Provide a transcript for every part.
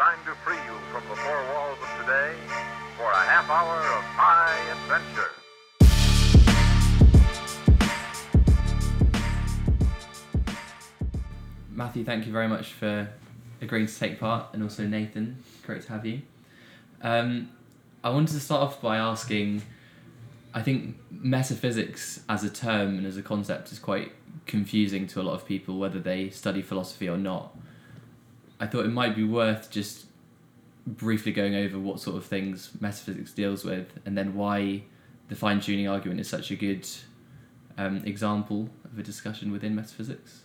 designed to free you from the four walls of today for a half hour of high adventure. Matthew, thank you very much for agreeing to take part, and also Nathan, great to have you. Um, I wanted to start off by asking I think metaphysics as a term and as a concept is quite confusing to a lot of people, whether they study philosophy or not. I thought it might be worth just briefly going over what sort of things metaphysics deals with, and then why the fine tuning argument is such a good um, example of a discussion within metaphysics.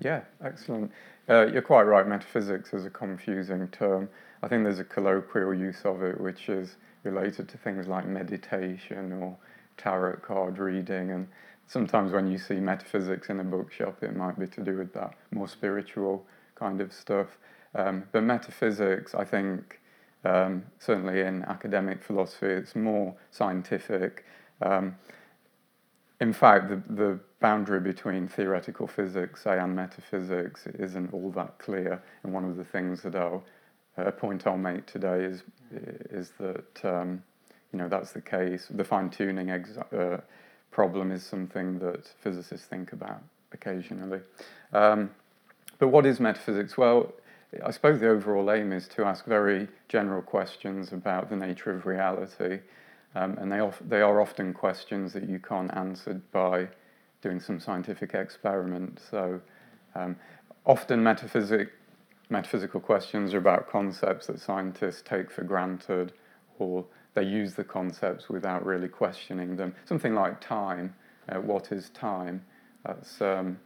Yeah, excellent. Uh, you're quite right, metaphysics is a confusing term. I think there's a colloquial use of it which is related to things like meditation or tarot card reading. And sometimes when you see metaphysics in a bookshop, it might be to do with that more spiritual kind of stuff. Um, but metaphysics, I think, um, certainly in academic philosophy, it's more scientific. Um, in fact, the, the boundary between theoretical physics, say, and metaphysics isn't all that clear. And one of the things that I'll, point I'll make today is, is that, um, you know, that's the case. The fine-tuning exa- uh, problem is something that physicists think about occasionally. Um, but what is metaphysics? Well, I suppose the overall aim is to ask very general questions about the nature of reality. Um, and they, of, they are often questions that you can't answer by doing some scientific experiment. So um, often metaphysic, metaphysical questions are about concepts that scientists take for granted or they use the concepts without really questioning them. Something like time, uh, what is time? That's um,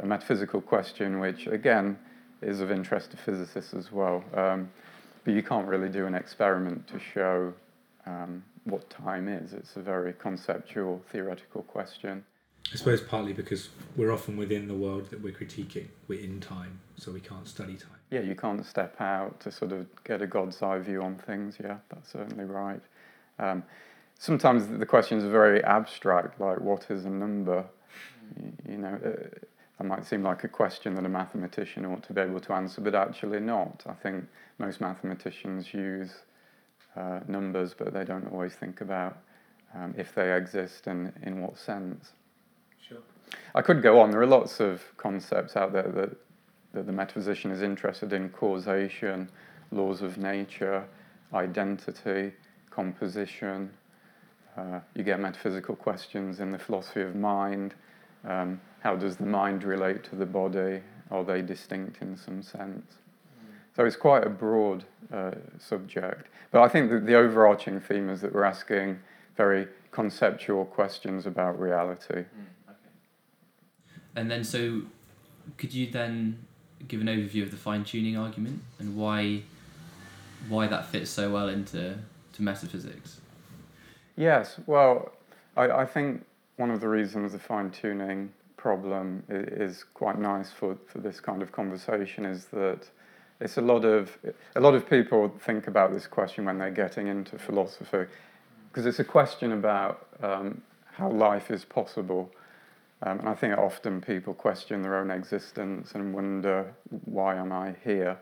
a metaphysical question which, again, is of interest to physicists as well. Um, but you can't really do an experiment to show um, what time is. It's a very conceptual, theoretical question. I suppose partly because we're often within the world that we're critiquing. We're in time, so we can't study time. Yeah, you can't step out to sort of get a God's eye view on things. Yeah, that's certainly right. Um, sometimes the questions are very abstract, like what is a number? You, you know, uh, that might seem like a question that a mathematician ought to be able to answer, but actually not. I think most mathematicians use uh, numbers, but they don't always think about um, if they exist and in what sense. Sure. I could go on. There are lots of concepts out there that, that the metaphysician is interested in causation, laws of nature, identity, composition. Uh, you get metaphysical questions in the philosophy of mind. Um, how does the mind relate to the body? Are they distinct in some sense? So it's quite a broad uh, subject. But I think that the overarching theme is that we're asking very conceptual questions about reality. Mm, okay. And then, so could you then give an overview of the fine tuning argument and why why that fits so well into to metaphysics? Yes, well, I, I think one of the reasons the fine tuning problem is quite nice for, for this kind of conversation is that it's a lot of a lot of people think about this question when they're getting into philosophy because it's a question about um, how life is possible. Um, and I think often people question their own existence and wonder why am I here?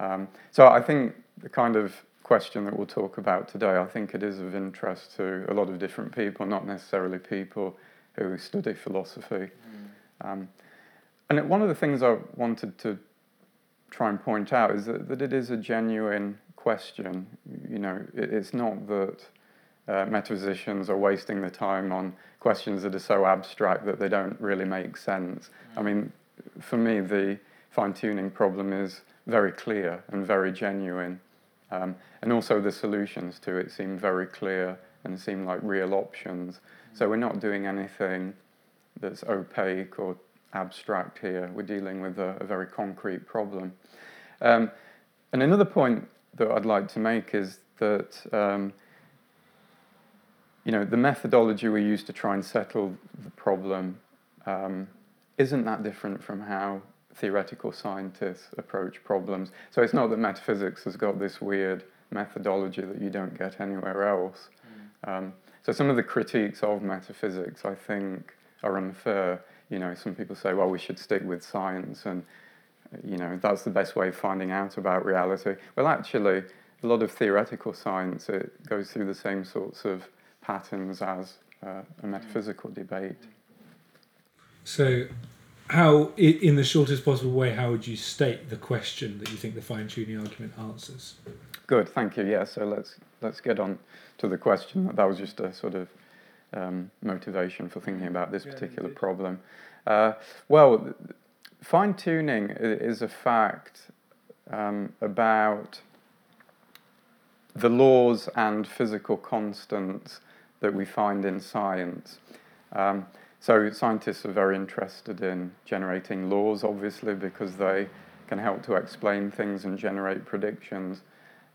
Um, so I think the kind of question that we'll talk about today I think it is of interest to a lot of different people not necessarily people who study philosophy mm. and one of the things I wanted to try and point out is that, that it is a genuine question. You know, it, it's not that uh, metaphysicians are wasting the time on questions that are so abstract that they don't really make sense. Mm. I mean, for me, the fine tuning problem is very clear and very genuine. Um, and also the solutions to it seem very clear and seem like real options. So we're not doing anything that's opaque or abstract here. We're dealing with a, a very concrete problem. Um, and another point that I'd like to make is that um, you know the methodology we use to try and settle the problem um, isn't that different from how theoretical scientists approach problems. So it's not that metaphysics has got this weird methodology that you don't get anywhere else. Mm. So some of the critiques of metaphysics, I think, are unfair you know, some people say, well, we should stick with science and you know, that's the best way of finding out about reality. Well, actually, a lot of theoretical science it goes through the same sorts of patterns as uh, a metaphysical debate. So, how, in the shortest possible way, how would you state the question that you think the fine tuning argument answers? Good, thank you. Yeah, so let's let's get on to the question. That was just a sort of um, motivation for thinking about this Yeah, particular indeed. problem. Uh, well, fine tuning is a fact um, about the laws and physical constants that we find in science. Um, so scientists are very interested in generating laws, obviously, because they can help to explain things and generate predictions.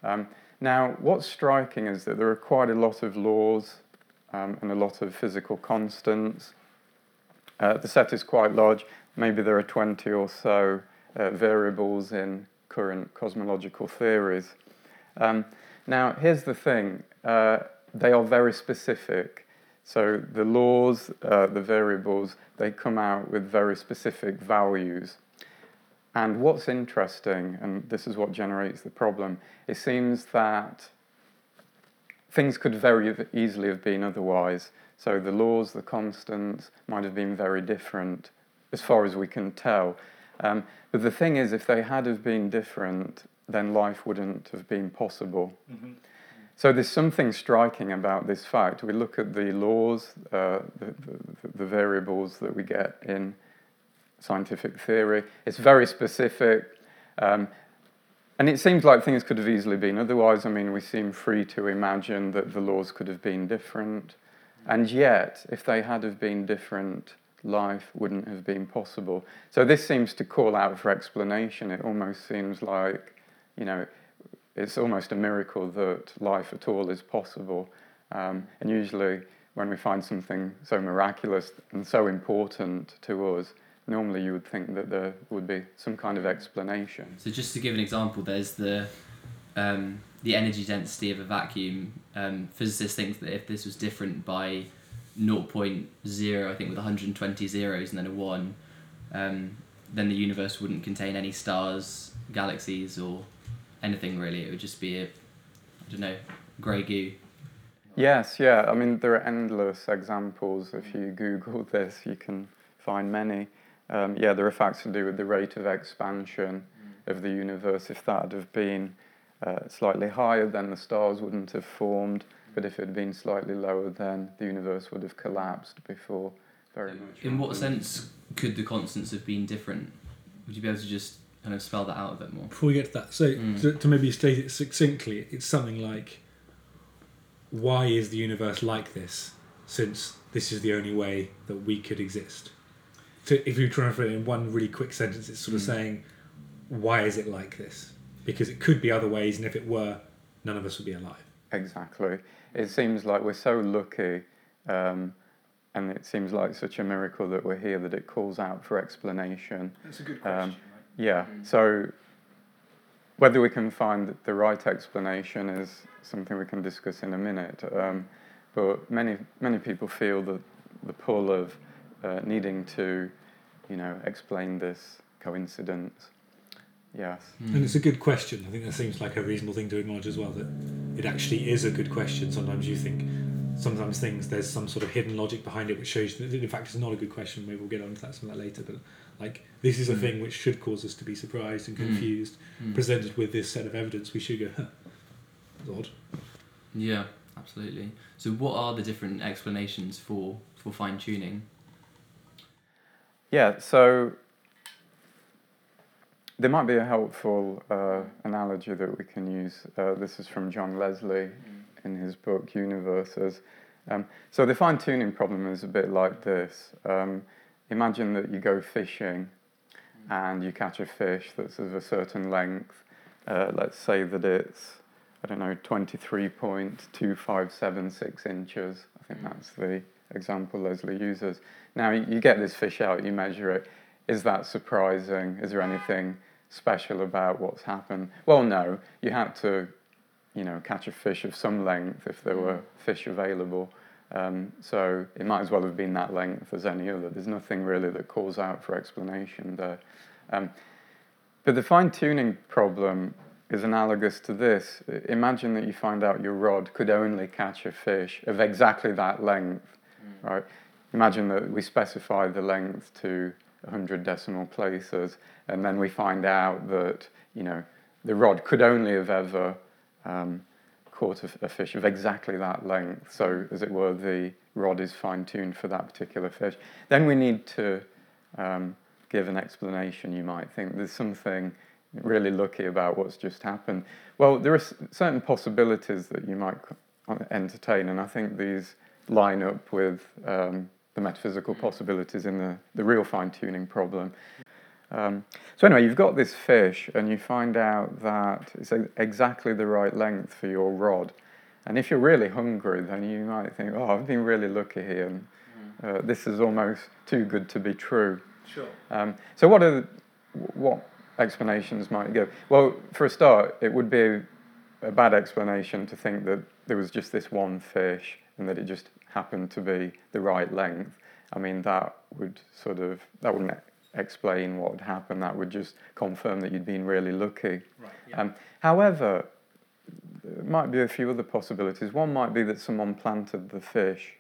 Um, now, what's striking is that there are quite a lot of laws um, and a lot of physical constants. Uh, the set is quite large. Maybe there are 20 or so uh, variables in current cosmological theories. Um, now, here's the thing uh, they are very specific. So the laws, uh, the variables, they come out with very specific values. And what's interesting, and this is what generates the problem, it seems that things could very easily have been otherwise. So the laws, the constants, might have been very different as far as we can tell. Um, but the thing is, if they had have been different, then life wouldn't have been possible. So there's something striking about this fact. We look at the laws, uh, the, the, the variables that we get in scientific theory. It's very specific. Um, and it seems like things could have easily been otherwise. I mean, we seem free to imagine that the laws could have been different. And yet, if they had have been different, life wouldn't have been possible. So this seems to call out for explanation. It almost seems like, you know, it's almost a miracle that life at all is possible. Um, and usually, when we find something so miraculous and so important to us, normally you would think that there would be some kind of explanation. So just to give an example, there's the um, the energy density of a vacuum. Um, physicists think that if this was different by 0.0, I think with 120 zeros and then a one, um, then the universe wouldn't contain any stars, galaxies, or anything really. It would just be a, I don't know, grey goo. Yes, yeah. I mean, there are endless examples. If you Google this, you can find many. Um, yeah, there are facts to do with the rate of expansion of the universe. If that had have been uh, slightly higher, then the stars wouldn't have formed. But if it had been slightly lower, then the universe would have collapsed before very much. In what sense could the constants have been different? Would you be able to just kind of spell that out a bit more? Before we get to that, so Mm. to, to maybe state it succinctly, it's something like, why is the universe like this? Since this is the only way that we could exist. So if you're trying to put it in one really quick sentence, it's sort of Mm. saying, why is it like this? Because it could be other ways, and if it were, none of us would be alive. Exactly. It seems like we're so lucky, um, and it seems like such a miracle that we're here that it calls out for explanation. That's a good question, Yeah. So whether we can find the right explanation is something we can discuss in a minute. Um, but many many people feel that the pull of uh, needing to, you know, explain this coincidence. Yes. And it's a good question. I think that seems like a reasonable thing to acknowledge as well. That it actually is a good question. Sometimes you think, sometimes things there's some sort of hidden logic behind it, which shows that in fact it's not a good question. Maybe we'll get onto that some of that later. But like this is a Mm. thing which should cause us to be surprised and Mm. confused. Mm. Presented with this set of evidence, we should go, huh, odd. Yeah, absolutely. So, what are the different explanations for for fine tuning? Yeah, so there might be a helpful uh, analogy that we can use. Uh, this is from John Leslie in his book Universes. Um, so the fine tuning problem is a bit like this. Um, imagine that you go fishing and you catch a fish that's of a certain length. Uh, let's say that it's, I don't know, 23.2576 inches. I think that's the example Leslie uses. Now, you get this fish out, you measure it. Is that surprising? Is there anything special about what's happened? Well, no. You had to, you know, catch a fish of some length if there were fish available. Um, so it might as well have been that length as any other. There's nothing really that calls out for explanation there. Um, but the fine tuning problem is analogous to this. Imagine that you find out your rod could only catch a fish of exactly that length, right? Imagine that we specify the length to 100 decimal places, and then we find out that you know the rod could only have ever um, caught a fish of exactly that length. So, as it were, the rod is fine tuned for that particular fish. Then we need to um, give an explanation. You might think there's something really lucky about what's just happened. Well, there are s- certain possibilities that you might entertain, and I think these line up with um, the metaphysical possibilities in the, the real fine tuning problem. Um, so, anyway, you've got this fish, and you find out that it's exactly the right length for your rod. And if you're really hungry, then you might think, oh, I've been really lucky here, and uh, this is almost too good to be true. Sure. Um, so, what are the, what explanations might you give? Well, for a start, it would be a, a bad explanation to think that there was just this one fish and that it just happened to be the right length. I mean, that would sort of that wouldn't explain what had happened. That would just confirm that you'd been really lucky. Right. Um, however, there might be a few other possibilities. One might be that someone planted the fish.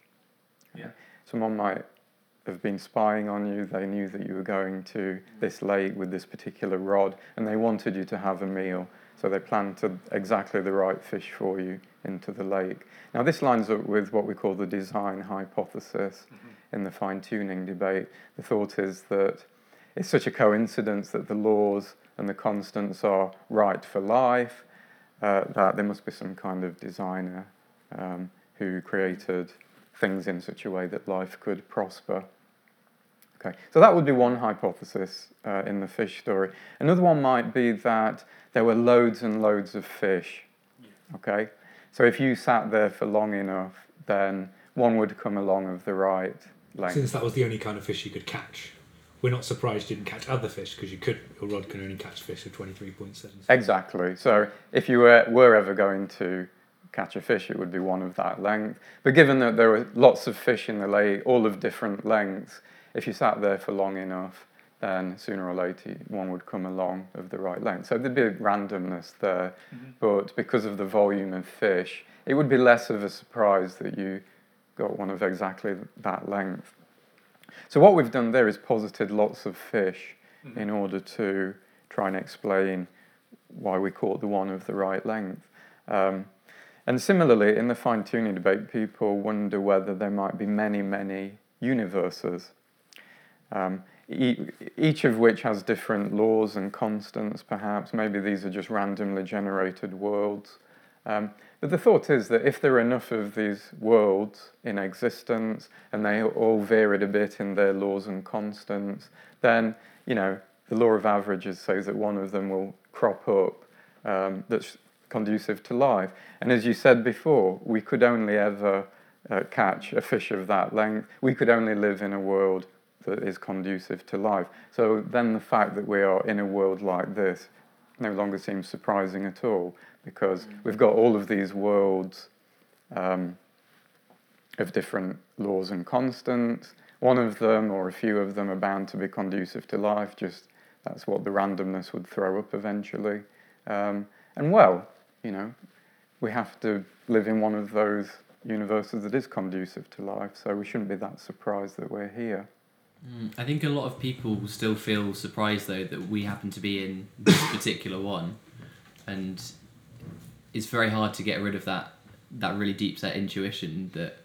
Yeah. Someone might have been spying on you. They knew that you were going to this lake with this particular rod, and they wanted you to have a meal. So they planted exactly the right fish for you into the lake. Now, this lines up with what we call the design hypothesis in the fine tuning debate. The thought is that it's such a coincidence that the laws and the constants are right for life uh, that there must be some kind of designer um, who created things in such a way that life could prosper. Okay, so that would be one hypothesis uh, in the fish story. Another one might be that there were loads and loads of fish. Okay, so if you sat there for long enough, then one would come along of the right length. Since that was the only kind of fish you could catch, we're not surprised you didn't catch other fish because you could. Your rod can only catch fish of twenty three point seven. Exactly. So if you were, were ever going to catch a fish, it would be one of that length. But given that there were lots of fish in the lake, all of different lengths, if you sat there for long enough, then sooner or later one would come along of the right length. So there'd be a randomness there, mm-hmm. but because of the volume of fish, it would be less of a surprise that you got one of exactly that length. So what we've done there is posited lots of fish in order to try and explain why we caught the one of the right length. Um, and similarly, in the fine tuning debate, people wonder whether there might be many, many universes, um, e- each of which has different laws and constants, perhaps. Maybe these are just randomly generated worlds. Um, but the thought is that if there are enough of these worlds in existence and they all varied a bit in their laws and constants, then, you know, the law of averages says that one of them will crop up um, that's conducive to life. And as you said before, we could only ever uh, catch a fish of that length. We could only live in a world that is conducive to life. So then the fact that we are in a world like this no longer seems surprising at all because we've got all of these worlds um, of different laws and constants. One of them or a few of them are bound to be conducive to life, just that's what the randomness would throw up eventually. Um, and well, you know, we have to live in one of those universes that is conducive to life, so we shouldn't be that surprised that we're here. Mm, I think a lot of people still feel surprised though that we happen to be in this particular one, and it's very hard to get rid of that that really deep set intuition that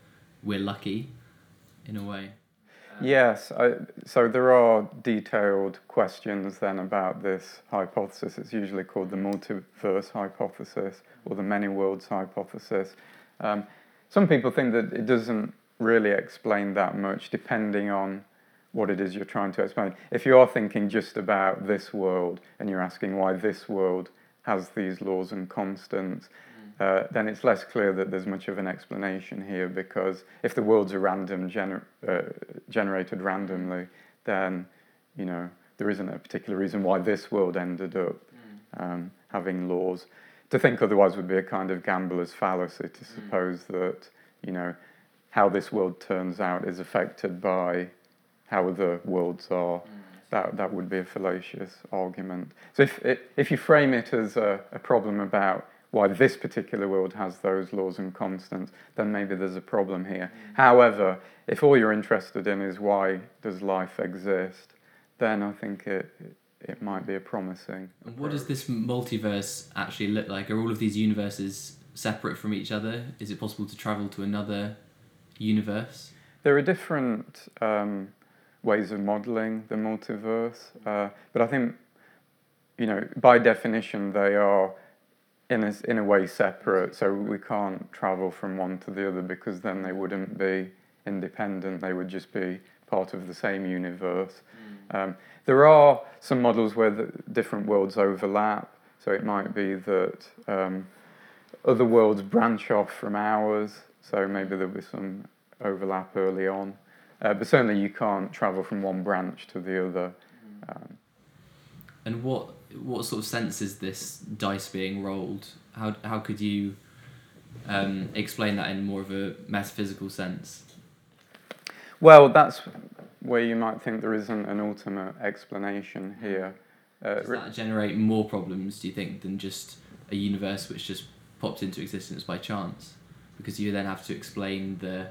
we're lucky, in a way. Yes, I, so there are detailed questions then about this hypothesis. It's usually called the multiverse hypothesis or the many worlds hypothesis. Um, some people think that it doesn't really explain that much, depending on what it is you're trying to explain. If you are thinking just about this world and you're asking why this world has these laws and constants, uh, then it's less clear that there's much of an explanation here because if the worlds are random, gener- uh, generated randomly, then you know there isn't a particular reason why this world ended up um, having laws. To think otherwise would be a kind of gambler's fallacy to suppose that you know how this world turns out is affected by how other worlds are that, that would be a fallacious argument. So if, if you frame it as a, a problem about why this particular world has those laws and constants, then maybe there's a problem here. Mm. However, if all you're interested in is why does life exist, then I think it, it might be a promising. And what does this multiverse actually look like? Are all of these universes separate from each other? Is it possible to travel to another universe? There are different um, ways of modeling the multiverse, uh, but I think, you know, by definition, they are in a, in a way separate, so we can't travel from one to the other because then they wouldn't be independent, they would just be part of the same universe. Mm. Um, there are some models where the different worlds overlap, so it might be that um, other worlds branch off from ours, so maybe there'll be some overlap early on. Uh, but certainly you can't travel from one branch to the other. Um, and what what sort of sense is this dice being rolled? How how could you um, explain that in more of a metaphysical sense? Well, that's where you might think there isn't an ultimate explanation here. Uh, Does that generate more problems, do you think, than just a universe which just popped into existence by chance? Because you then have to explain the,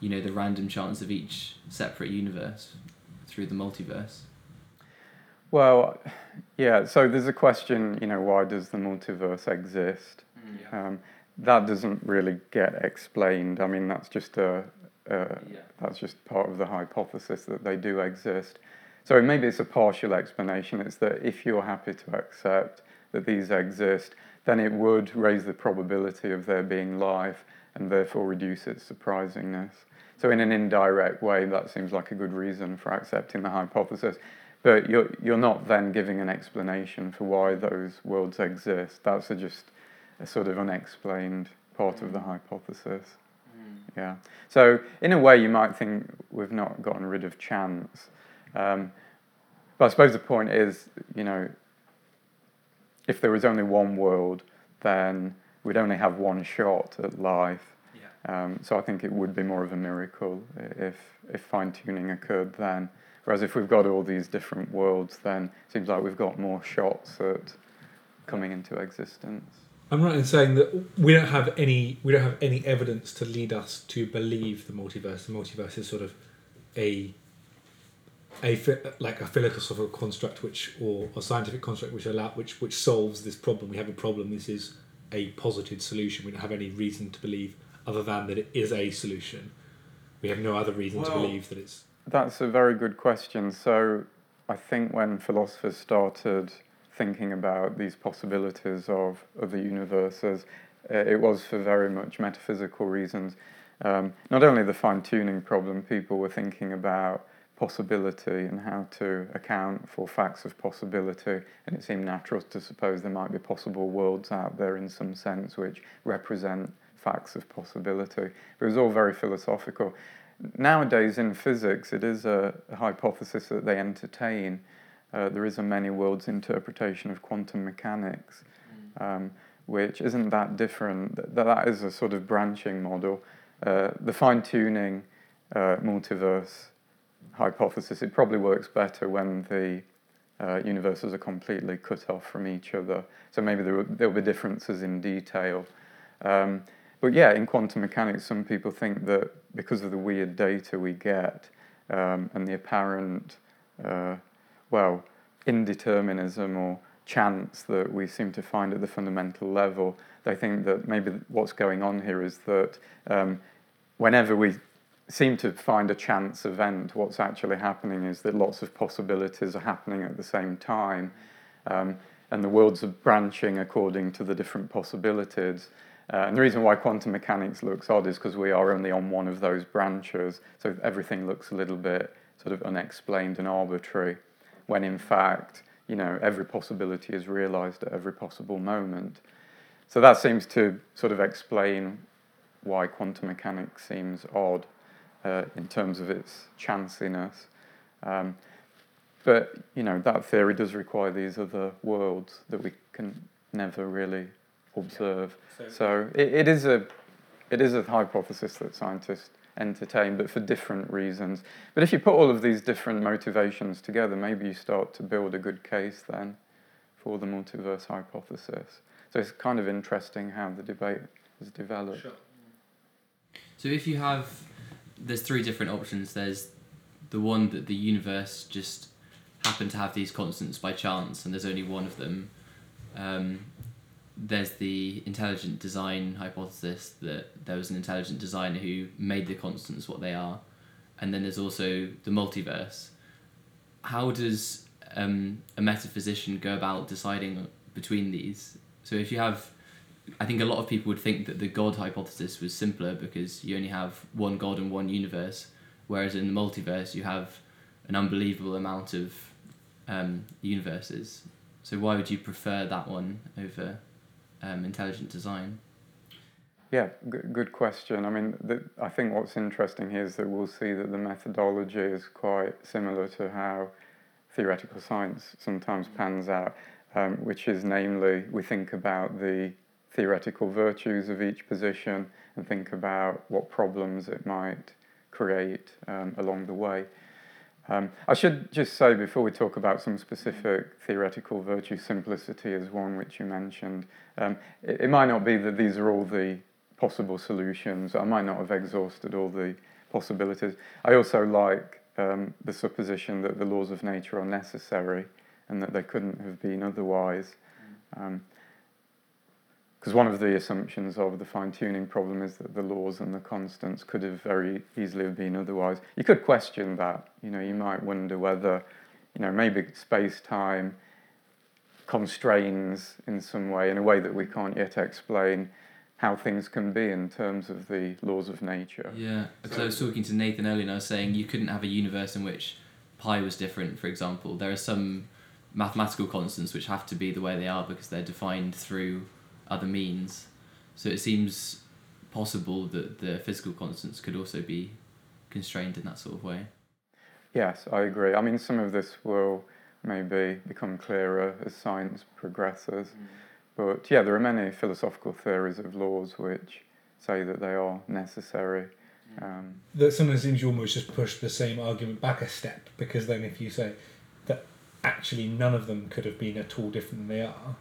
you know, the random chance of each separate universe through the multiverse. Well, yeah. So there's a question, you know, why does the multiverse exist? Mm, yeah. Um, that doesn't really get explained. I mean, that's just a, a yeah. that's just part of the hypothesis that they do exist. So maybe it's a partial explanation. It's that if you're happy to accept that these exist, then it would raise the probability of there being life and therefore reduce its surprisingness. So in an indirect way, that seems like a good reason for accepting the hypothesis. But you're, you're not then giving an explanation for why those worlds exist. That's a just a sort of unexplained part of the mm. hypothesis. Mm. Yeah. So, in a way, you might think we've not gotten rid of chance. Um, but I suppose the point is, you know, if there was only one world, then we'd only have one shot at life. Um, so I think it would be more of a miracle if, if fine tuning occurred then. Whereas if we've got all these different worlds, then it seems like we've got more shots at coming into existence. I'm right in saying that we don't have any we don't have any evidence to lead us to believe the multiverse. The multiverse is sort of a a like a philosophical construct which or a scientific construct which allow which which solves this problem. We have a problem. This is a posited solution. We don't have any reason to believe other than that it is a solution. We have no other reason well, to believe that it's that's a very good question. So, I think when philosophers started thinking about these possibilities of other universes, uh, it was for very much metaphysical reasons. Um, not only the fine tuning problem, people were thinking about possibility and how to account for facts of possibility, and it seemed natural to suppose there might be possible worlds out there in some sense which represent facts of possibility. It was all very philosophical nowadays in physics, it is a, hypothesis that they entertain. Uh, there is a many worlds interpretation of quantum mechanics, mm. um, which isn't that different. That, that is a sort of branching model. Uh, the fine tuning uh, multiverse hypothesis, it probably works better when the uh, universes are completely cut off from each other. So maybe there will, there will be differences in detail. Um, but yeah, in quantum mechanics, some people think that because of the weird data we get um, and the apparent, uh, well, indeterminism or chance that we seem to find at the fundamental level, they think that maybe what's going on here is that um, whenever we seem to find a chance event, what's actually happening is that lots of possibilities are happening at the same time, um, and the worlds are branching according to the different possibilities. Uh, and the reason why quantum mechanics looks odd is because we are only on one of those branches, so everything looks a little bit sort of unexplained and arbitrary, when in fact, you know, every possibility is realized at every possible moment. So that seems to sort of explain why quantum mechanics seems odd uh, in terms of its chanciness. Um, but you know that theory does require these other worlds that we can never really observe. So, so it, it is a it is a hypothesis that scientists entertain, but for different reasons. But if you put all of these different motivations together, maybe you start to build a good case then for the multiverse hypothesis. So it's kind of interesting how the debate has developed. Sure. So if you have, there's three different options. There's the one that the universe just happened to have these constants by chance, and there's only one of them. Um, there's the intelligent design hypothesis that there was an intelligent designer who made the constants what they are, and then there's also the multiverse. How does um, a metaphysician go about deciding between these? So if you have, I think a lot of people would think that the God hypothesis was simpler because you only have one God and one universe, whereas in the multiverse you have an unbelievable amount of um, universes. So why would you prefer that one over um, intelligent design? Yeah, good, good question. I mean, the, I think what's interesting here is that we'll see that the methodology is quite similar to how theoretical science sometimes pans out, um, which is namely we think about the theoretical virtues of each position and think about what problems it might create um, along the way. Um, I should just say before we talk about some specific theoretical virtue, simplicity is one which you mentioned. Um, it, it, might not be that these are all the possible solutions. I might not have exhausted all the possibilities. I also like um, the supposition that the laws of nature are necessary and that they couldn't have been otherwise. Because one of the assumptions of the fine-tuning problem is that the laws and the constants could have very easily have been otherwise. You could question that. You know, you might wonder whether, you know, maybe space-time constrains in some way, in a way that we can't yet explain, how things can be in terms of the laws of nature. Yeah, because I was talking to Nathan earlier and I was saying you couldn't have a universe in which pi was different, for example. There are some mathematical constants which have to be the way they are because they're defined through other means. So it seems possible that the physical constants could also be constrained in that sort of way. Yes, I agree. I mean, some of this will maybe become clearer as science progresses. Mm. But yeah, there are many philosophical theories of laws which say that they are necessary. Mm. Um, that sometimes seems you almost just push the same argument back a step because then if you say that actually none of them could have been at all different than they are,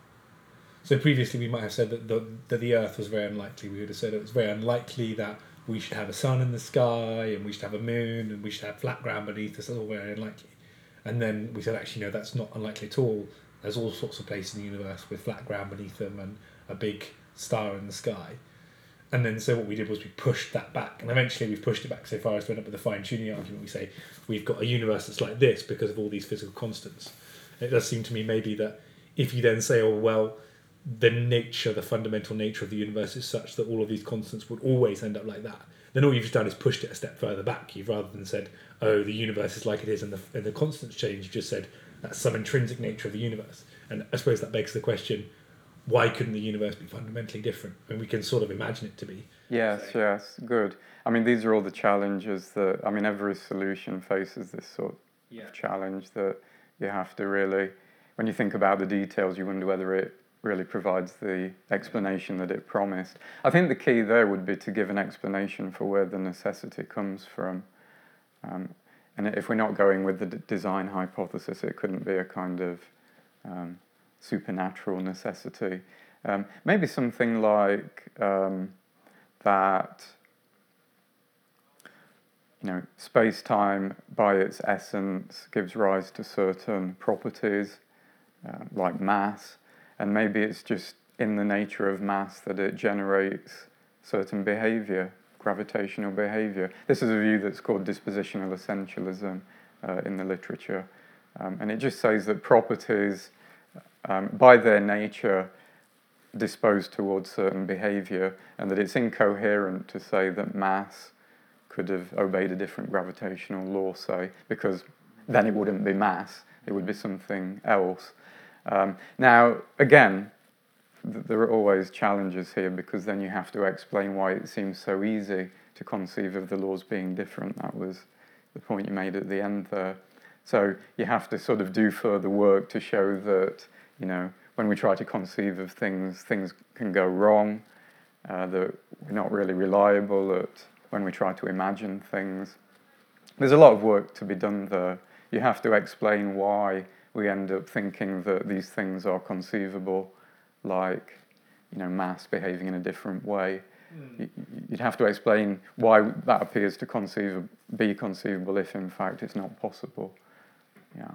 so previously we might have said that the, that the Earth was very unlikely. We would have said it was very unlikely that we should have a sun in the sky and we should have a moon and we should have flat ground beneath us. All very unlikely. And then we said, actually, no, that's not unlikely at all. There's all sorts of places in the universe with flat ground beneath them and a big star in the sky. And then so what we did was we pushed that back, and eventually we've pushed it back so far as to end up with a fine tuning argument. We say we've got a universe that's like this because of all these physical constants. it does seem to me maybe that if you then say, oh well, the nature, the fundamental nature of the universe is such that all of these constants would always end up like that, then all you've just done is pushed it a step further back. You've rather than said, oh, the universe is like it is and the, and the constants change, you've just said that's some intrinsic nature of the universe. And I suppose that begs the question why couldn't the universe be fundamentally different? I mean, we can sort of imagine it to be. Yes, so. yes, good. I mean, these are all the challenges that, I mean, every solution faces this sort yeah. of challenge that you have to really, when you think about the details, you wonder whether it really provides the explanation that it promised. I think the key there would be to give an explanation for where the necessity comes from. Um, and if we're not going with the d- design hypothesis, it couldn't be a kind of um, supernatural necessity. Um, maybe something like um, that, you know, space time by its essence gives rise to certain properties uh, like mass and maybe it's just in the nature of mass that it generates certain behavior, gravitational behavior. This is a view that's called dispositional essentialism uh, in the literature. Um, and it just says that properties, um, by their nature, dispose towards certain behavior, and that it's incoherent to say that mass could have obeyed a different gravitational law, say, because then it wouldn't be mass, it would be something else. Um, now, again, th- there are always challenges here because then you have to explain why it seems so easy to conceive of the laws being different. That was the point you made at the end there. So you have to sort of do further work to show that, you know, when we try to conceive of things, things can go wrong, uh, that we're not really reliable at when we try to imagine things. There's a lot of work to be done there. You have to explain why we end up thinking that these things are conceivable, like you know mass behaving in a different way. Mm. You'd have to explain why that appears to conceive, be conceivable if in fact it's not possible. Yeah.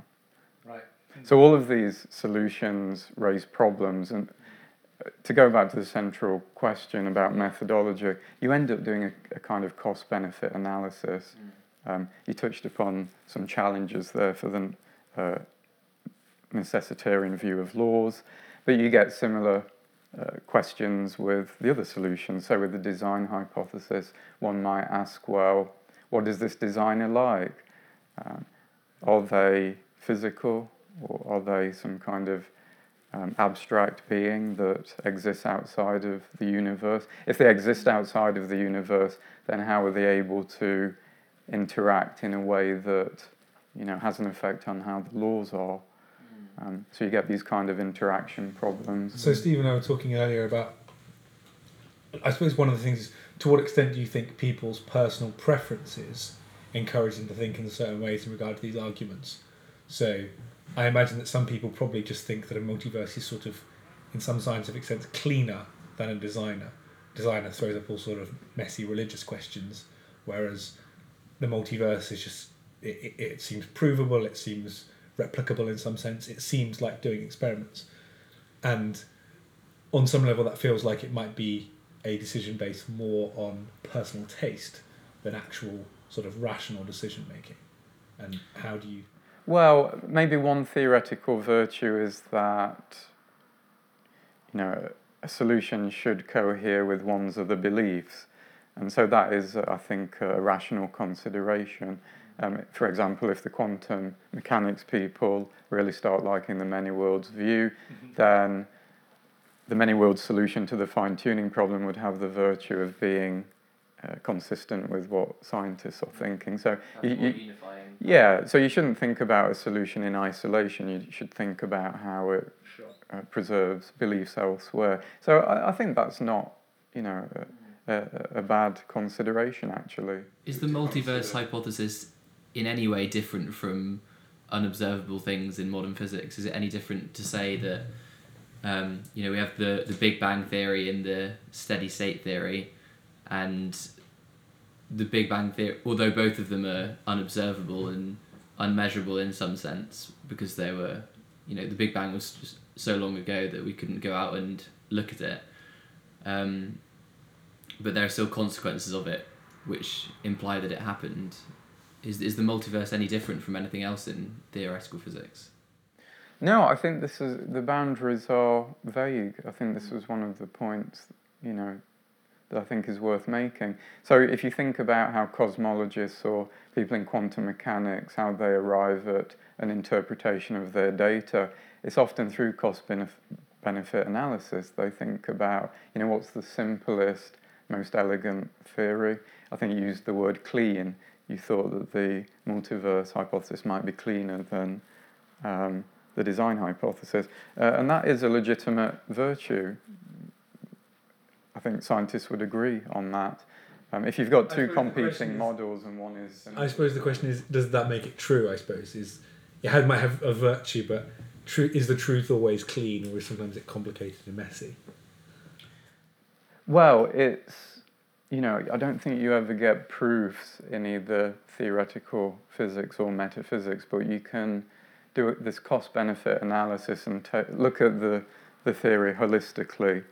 Right. So all of these solutions raise problems, and uh, to go back to the central question about methodology, you end up doing a, a kind of cost-benefit analysis. Mm. Um, you touched upon some challenges there for the uh, necessitarian view of laws, but you get similar uh, questions with the other solutions. So, with the design hypothesis, one might ask, well, what is this designer like? Um, are they physical or are they some kind of um, abstract being that exists outside of the universe? If they exist outside of the universe, then how are they able to interact in a way that you know has an effect on how the laws are? Um, so you get these kind of interaction problems. So Steve and I were talking earlier about. I suppose one of the things is to what extent do you think people's personal preferences encourage them to think in certain ways in regard to these arguments? So I imagine that some people probably just think that a multiverse is sort of, in some scientific sense, cleaner than a designer. Designer throws up all sort of messy religious questions, whereas the multiverse is just it, it, it seems provable. It seems replicable in some sense. It seems like doing experiments, and on some level, that feels like it might be a decision based more on personal taste than actual sort of rational decision making. And how do you? Well, maybe one theoretical virtue is that you know a solution should cohere with one's other beliefs, and so that is, I think, a rational consideration. Um, for example, if the quantum mechanics people really start liking the many worlds view, mm-hmm. then the many worlds solution to the fine tuning problem would have the virtue of being uh, consistent with what scientists are thinking. So, you, you, yeah, so you shouldn't think about a solution in isolation. You should think about how it sure. uh, preserves beliefs elsewhere. So, I, I think that's not, you know. A, a, a bad consideration, actually. Is the multiverse hypothesis in any way different from unobservable things in modern physics? Is it any different to say that um, you know we have the the Big Bang theory and the steady state theory, and the Big Bang theory, although both of them are unobservable and unmeasurable in some sense because they were, you know, the Big Bang was so long ago that we couldn't go out and look at it. Um, but there are still consequences of it which imply that it happened is is the multiverse any different from anything else in theoretical physics? No, I think this is the boundaries are vague. I think this was one of the points, you know, that I think is worth making. So if you think about how cosmologists or people in quantum mechanics how they arrive at an interpretation of their data, it's often through cost benefit analysis. They think about, you know, what's the simplest, most elegant theory. I think you used the word clean you thought that the multiverse hypothesis might be cleaner than um, the design hypothesis. Uh, and that is a legitimate virtue. I think scientists would agree on that. Um, if you've got two competing models and one is. I suppose the question is does that make it true? I suppose is it might have a virtue, but true, is the truth always clean or is sometimes it complicated and messy? Well, it's you know, I don't think you ever get proofs in either theoretical physics or metaphysics, but you can do this cost benefit analysis and look at the, the theory holistically,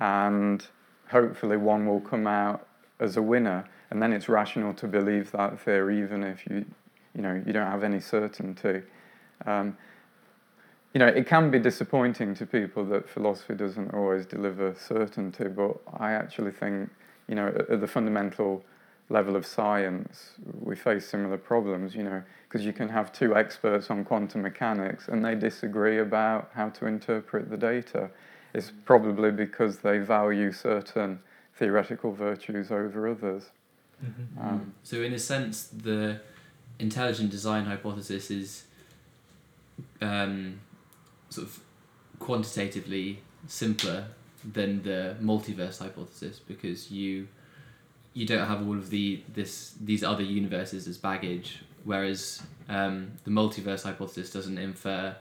and hopefully one will come out as a winner. And then it's rational to believe that theory, even if you, you know, you don't have any certainty. Um, you know, it can be disappointing to people that philosophy doesn't always deliver certainty, but I actually think you know, at, the fundamental level of science, we face similar problems, you know, because you can have two experts on quantum mechanics and they disagree about how to interpret the data. It's probably because they value certain theoretical virtues over others. Mm-hmm. Um, so, in a sense, the intelligent design hypothesis is um, sort of quantitatively simpler than the multiverse hypothesis because you you don't have all of the this these other universes as baggage, whereas um, the multiverse hypothesis doesn't infer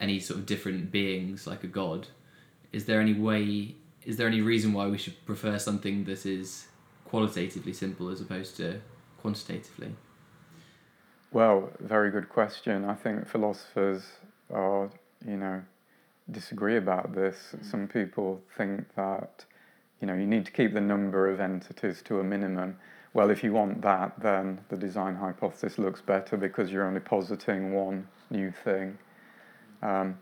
any sort of different beings like a god. Is there any way? Is there any reason why we should prefer something that is qualitatively simple as opposed to quantitatively? Well, very good question. I think philosophers are, you know, disagree about this. Some people think that, you know, you need to keep the number of entities to a minimum. Well, if you want that, then the design hypothesis looks better because you're only positing one new thing. Um,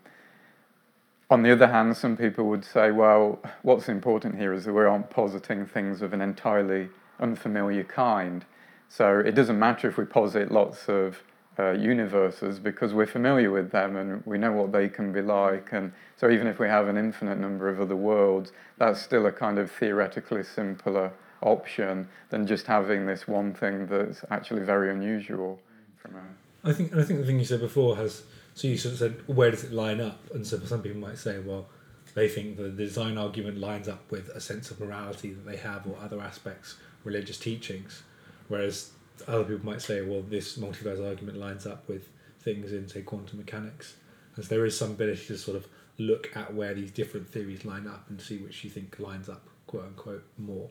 on the other hand, some people would say, well, what's important here is that we aren't positing things of an entirely unfamiliar kind. So it doesn't matter if we posit lots of uh, universes because we're familiar with them and we know what they can be like. And so even if we have an infinite number of other worlds, that's still a kind of theoretically simpler option than just having this one thing that's actually very unusual. From a I think, I think the thing you said before has. So you sort of said, where does it line up? And so some people might say, well, they think the design argument lines up with a sense of morality that they have or other aspects, religious teachings, whereas other people might say, well, this multiverse argument lines up with things in, say, quantum mechanics. As there is some ability to sort of look at where these different theories line up and see which you think lines up, quote unquote, more.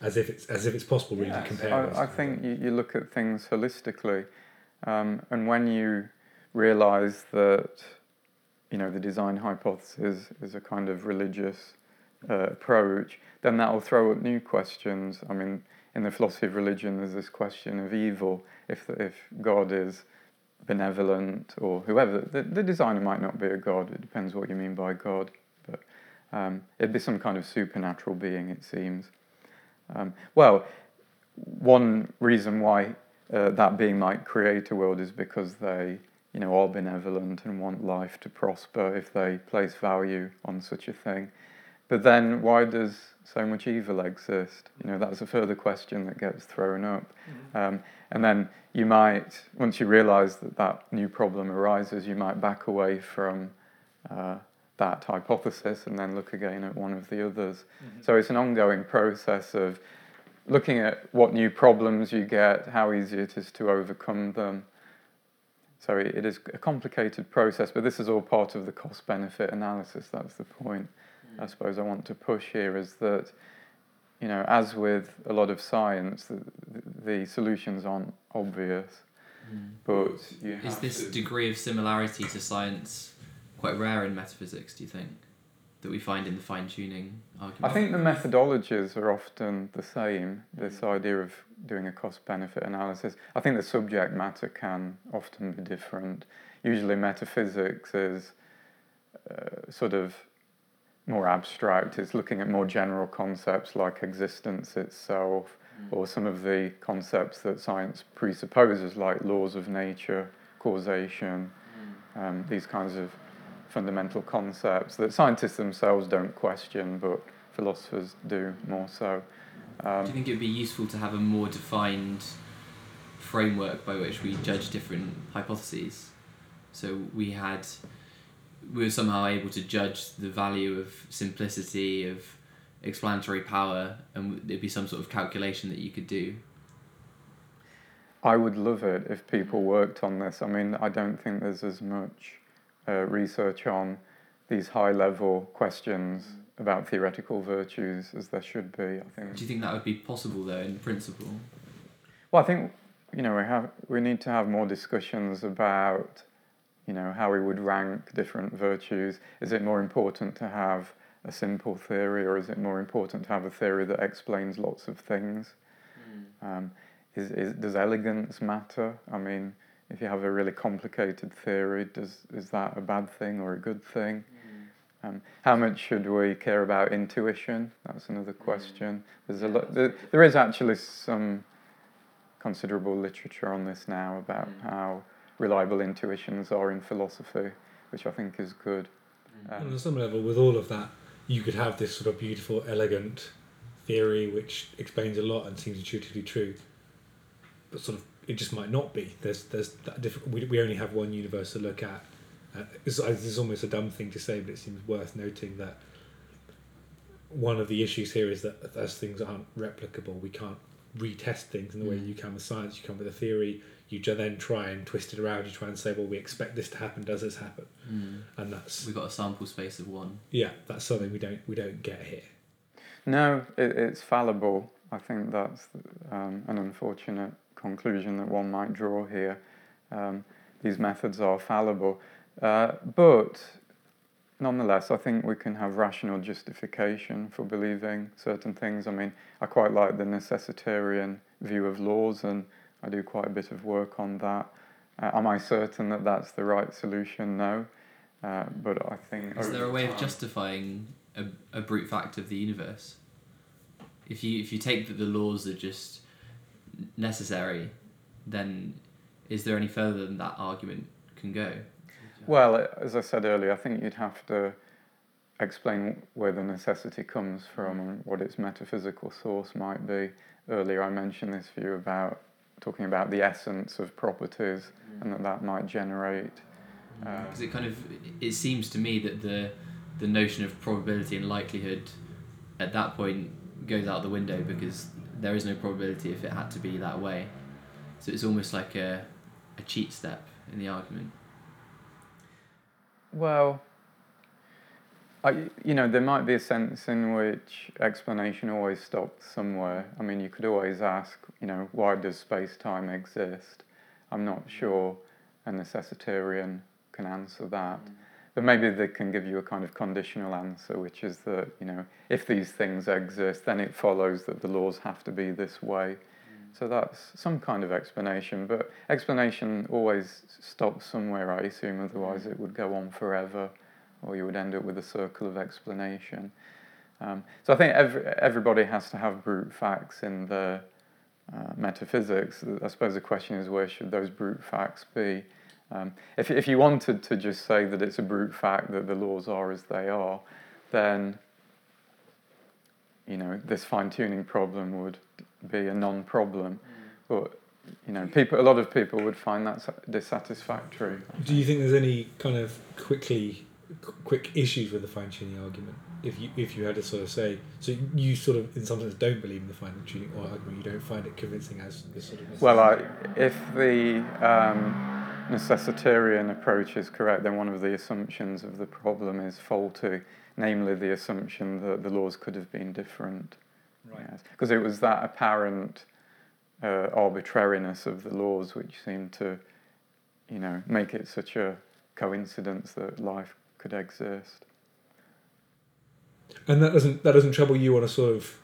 As if it's as if it's possible really to compare. I, I think you, you look at things holistically, um, and when you realize that you know the design hypothesis is a kind of religious uh, approach, then that will throw up new questions. I mean, in the philosophy of religion, there's this question of evil. If if God is benevolent or whoever, the, the designer might not be a god. It depends what you mean by God, but um, it'd be some kind of supernatural being, it seems. Um, well, one reason why uh, that being might create a world is because they, you know, are benevolent and want life to prosper if they place value on such a thing. But then, why does so much evil exist? You know, that's a further question that gets thrown up. Um, and then you might, once you realise that that new problem arises, you might back away from uh, that hypothesis and then look again at one of the others. So it's an ongoing process of looking at what new problems you get, how easy it is to overcome them. So it it is a complicated process, but this is all part of the cost benefit analysis. That's the point I suppose I want to push here is that, you know, as with a lot of science, the, the solutions aren't obvious, but you Is this to- degree of similarity to science quite rare in metaphysics, do you think? That we find in the fine tuning argument? I think the methodologies are often the same. This idea of doing a cost benefit analysis. I think the subject matter can often be different. Usually, metaphysics is uh, sort of more abstract. It's looking at more general concepts like existence itself, mm. or some of the concepts that science presupposes, like laws of nature, causation, mm. um, these kinds of fundamental concepts that scientists themselves don't question, but philosophers do more so. Do um, you think it would be useful to have a more defined framework by which we judge different hypotheses? So we had, we were somehow able to judge the value of simplicity, of explanatory power, and there'd be some sort of calculation that you could do. I would love it if people worked on this. I mean, I don't think there's as much uh, research on these high level questions about theoretical virtues as there should be. I think. Do you think that would be possible though, in principle? Well, I think you know we have we need to have more discussions about you know how we would rank different virtues. Is it more important to have a simple theory, or is it more important to have a theory that explains lots of things? Um, is, is, does elegance matter? I mean, if you have a really complicated theory, does is that a bad thing or a good thing? Um, how much should we care about intuition? That's another question. There's a lot. There, there is actually some considerable literature on this now about how reliable intuitions are in philosophy, which I think is good. And Um, on some level, with all of that, you could have this sort of beautiful, elegant theory which explains a lot and seems intuitively true, but sort of it just might not be. There's there's that different. We, we only have one universe to look at. Uh, it's, it's almost a dumb thing to say, but it seems worth noting that one of the issues here is that as things aren't replicable, we can't retest things in the way Mm. you can with science. You come with a theory, you then try and twist it around. You try and say, well, we expect this to happen. Does this happen? Mm. And that's We've got a sample space of one. yeah, that's something we don't we don't get here. No, it, it's fallible. I think that's um, an unfortunate conclusion that one might draw here. Um, these methods are fallible. Uh, but nonetheless, I think we can have rational justification for believing certain things. I mean, I quite like the necessitarian view of laws, and I do quite a bit of work on that. Uh, am I certain that that's the right solution? No. Uh, but I think. Is there a way of justifying a, a brute fact of the universe? If you if you take that the laws are just necessary, then is there any further than that argument can go? Well, as I said earlier, I think you'd have to explain where the necessity comes from and what its metaphysical source might be. Earlier, I mentioned this view about talking about the essence of properties and that that might generate. Uh, Because it kind of it seems to me that the the notion of probability and likelihood at that point goes out the window because there is no probability if it had to be that way. So it's almost like a a cheat step in the argument. Well, I, you know, there might be a sense in which explanation always stops somewhere. I mean, you could always ask, you know, why does space time exist? I'm not mm. sure a necessitarian can answer that. Mm. But maybe they can give you a kind of conditional answer, which is that, you know, if these things exist, then it follows that the laws have to be this way. Mm. So that's some kind of explanation, but explanation always stops somewhere, I assume, otherwise it would go on forever, or you would end up with a circle of explanation. Um, so I think every, everybody has to have brute facts in the uh, metaphysics. I suppose the question is where should those brute facts be? Um, if, if you wanted to just say that it's a brute fact that the laws are as they are, then you know this fine-tuning problem would be a non-problem. But you know, people, a lot of people would find that dissatisfactory. Do you think there's any kind of quickly qu- quick issues with the fine tuning argument? If you if you had to sort of say, so you sort of in some sense don't believe in the fine tuning argument, you don't find it convincing as the sort of Well, I, if the um, necessitarian approach is correct, then one of the assumptions of the problem is faulty, namely the assumption that the laws could have been different. right. Because it was that apparent uh, arbitrariness of the laws which seemed to, you know, make it such a coincidence that life could exist. And that doesn't that doesn't trouble you on a sort of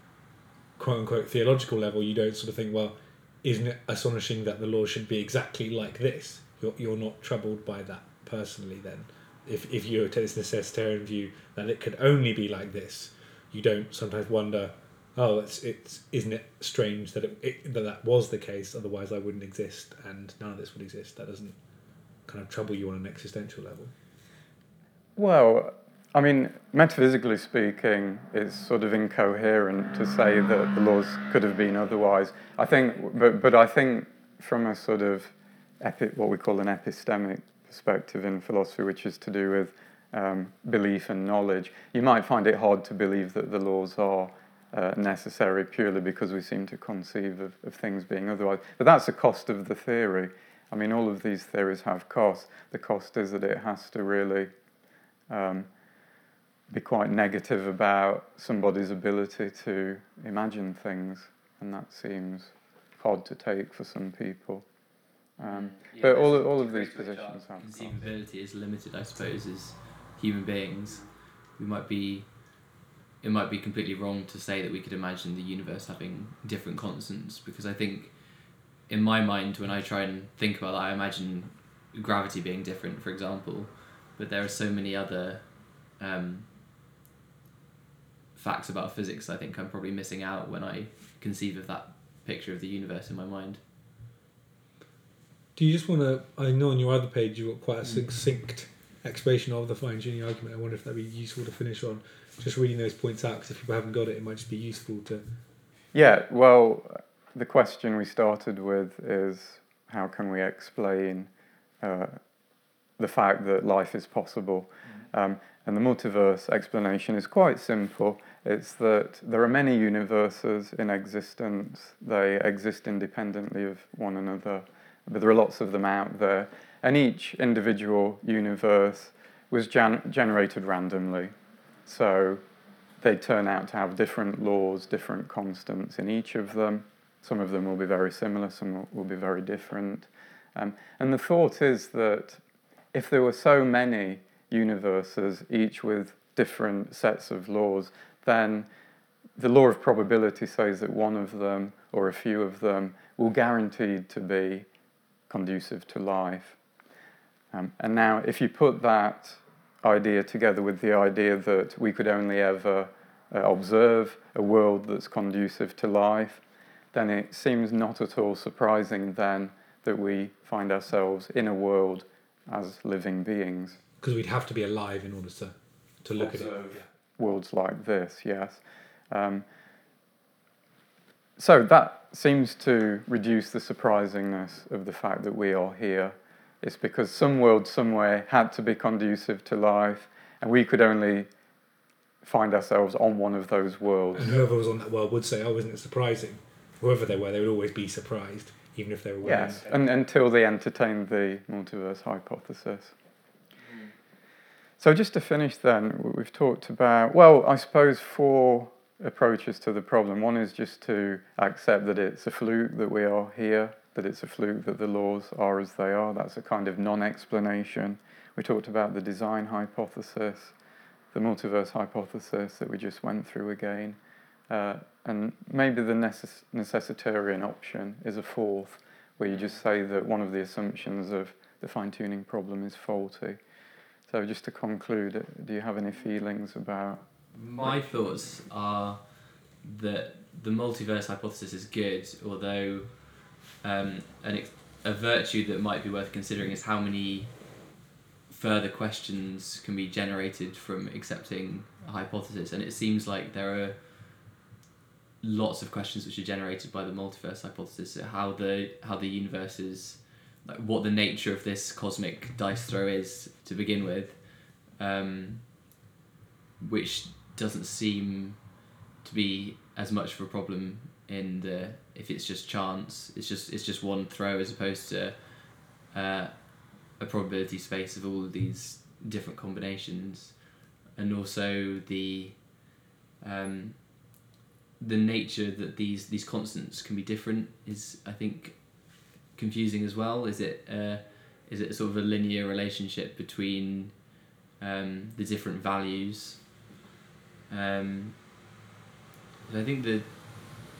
quote unquote theological level. You don't sort of think, well, isn't it astonishing that the law should be exactly like this? You're you're not troubled by that personally. Then, if if you take this necessitarian view that it could only be like this, you don't sometimes wonder, oh, it's it's isn't it strange that it, it that that was the case? Otherwise, I wouldn't exist, and none of this would exist. That doesn't kind of trouble you on an existential level. Well, I mean, metaphysically speaking, it's sort of incoherent to say that the laws could have been otherwise. I think, but, but I think from a sort of epi, what we call an epistemic perspective in philosophy, which is to do with um, belief and knowledge, you might find it hard to believe that the laws are uh, necessary purely because we seem to conceive of, of things being otherwise. But that's the cost of the theory. I mean, all of these theories have costs. The cost is that it has to really um, be quite negative about somebody's ability to imagine things, and that seems hard to take for some people. Um, but all, all of these positions have conceivability is limited, I suppose, as human beings. We might be, it might be completely wrong to say that we could imagine the universe having different constants because I think, in my mind, when I try and think about that, I imagine gravity being different, for example, but there are so many other um, facts about physics. I think I'm probably missing out when I conceive of that picture of the universe in my mind. Do you just want to? I know on your other page you've got quite a succinct explanation of the fine tuning argument. I wonder if that'd be useful to finish on. Just reading those points out because if people haven't got it, it might just be useful to. Yeah, well, the question we started with is how can we explain uh, the fact that life is possible? Um, and the multiverse explanation is quite simple. It's that there are many universes in existence. They exist independently of one another, but there are lots of them out there. And each individual universe was gen- generated randomly. So they turn out to have different laws, different constants in each of them. Some of them will be very similar, some will be very different. Um, and the thought is that if there were so many universes, each with different sets of laws, then the law of probability says that one of them or a few of them will guaranteed to be conducive to life. Um, and now, if you put that idea together with the idea that we could only ever uh, observe a world that's conducive to life, then it seems not at all surprising then that we find ourselves in a world as living beings. Because we'd have to be alive in order to, to look Observe. at it. Worlds like this, yes. Um, so that seems to reduce the surprisingness of the fact that we are here. It's because some world somewhere had to be conducive to life, and we could only find ourselves on one of those worlds. And whoever was on that world would say, "Oh, isn't it surprising?" Whoever they were, they would always be surprised, even if they were. Yes, and, until they entertained the multiverse hypothesis. Mm. So, just to finish then, we've talked about, well, I suppose four approaches to the problem. One is just to accept that it's a fluke that we are here, that it's a fluke that the laws are as they are. That's a kind of non explanation. We talked about the design hypothesis, the multiverse hypothesis that we just went through again. Uh, and maybe the necess- necessitarian option is a fourth, where you just say that one of the assumptions of the fine tuning problem is faulty. So, just to conclude, uh, do you have any feelings about? My thoughts are that the multiverse hypothesis is good, although um, an ex- a virtue that might be worth considering is how many further questions can be generated from accepting a hypothesis. And it seems like there are lots of questions which are generated by the multiverse hypothesis. How the how the universe is, like what the nature of this cosmic dice throw is to begin with, um, which doesn't seem to be as much of a problem in the if it's just chance. It's just it's just one throw as opposed to uh, a probability space of all of these different combinations, and also the um, the nature that these these constants can be different is I think confusing as well. Is it uh, is it sort of a linear relationship between um, the different values? Um, I think the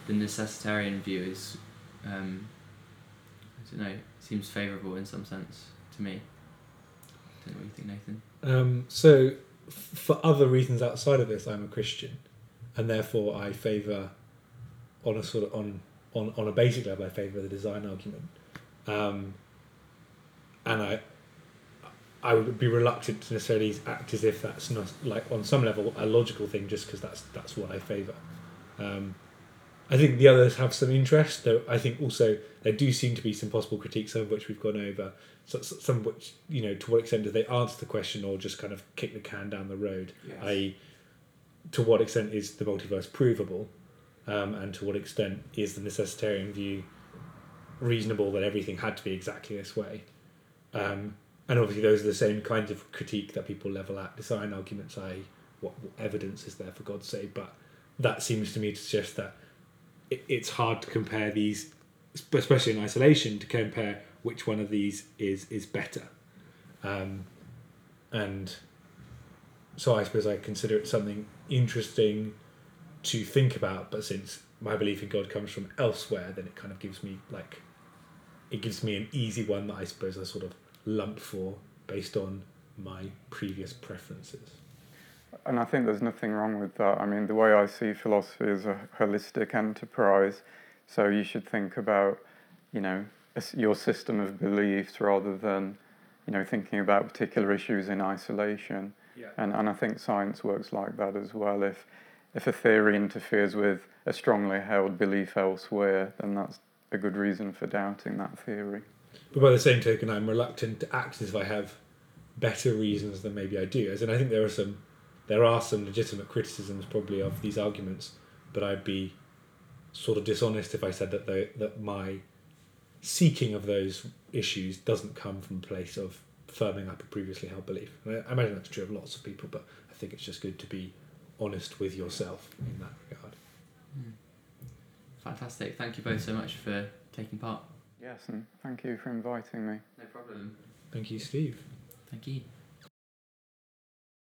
the necessitarian view is um, I don't know seems favourable in some sense to me. don't know what you think, Nathan. Um, so, for other reasons outside of this, I'm a Christian, and therefore I favour, on a sort of on on on a basic level, I favour the design argument, um, and I. I would be reluctant to necessarily act as if that's not like on some level a logical thing, just because that's that's what I favour. Um, I think the others have some interest, though. I think also there do seem to be some possible critiques, some of which we've gone over. So, so- some of which, you know, to what extent do they answer the question or just kind of kick the can down the road? I.e., to what extent is the multiverse provable, um, and to what extent is the necessitarian view reasonable that everything had to be exactly this way? Um, and obviously, those are the same kinds of critique that people level at design arguments, i.e., what, what evidence is there for God's sake? But that seems to me to suggest that it, it's hard to compare these, especially in isolation, to compare which one of these is is better. Um, and so I suppose I consider it something interesting to think about. But since my belief in God comes from elsewhere, then it kind of gives me like it gives me an easy one that I suppose I sort of lump for based on my previous preferences. And I think there's nothing wrong with that. I mean, the way I see philosophy is a holistic enterprise. So you should think about, you know, your system of beliefs rather than, you know, thinking about particular issues in isolation. Yeah. And, and I think science works like that as well. If, if a theory interferes with a strongly held belief elsewhere, then that's a good reason for doubting that theory. But by the same token, I'm reluctant to act as if I have better reasons than maybe I do. As in, I think there are some there are some legitimate criticisms probably of these arguments, but I'd be sort of dishonest if I said that the, that my seeking of those issues doesn't come from a place of firming up a previously held belief. And I, I imagine that's true of lots of people, but I think it's just good to be honest with yourself in that regard. Hmm. Fantastic. Thank you both so much for taking part. Yes, and thank you for inviting me. No problem. Thank you, Steve. Thank you.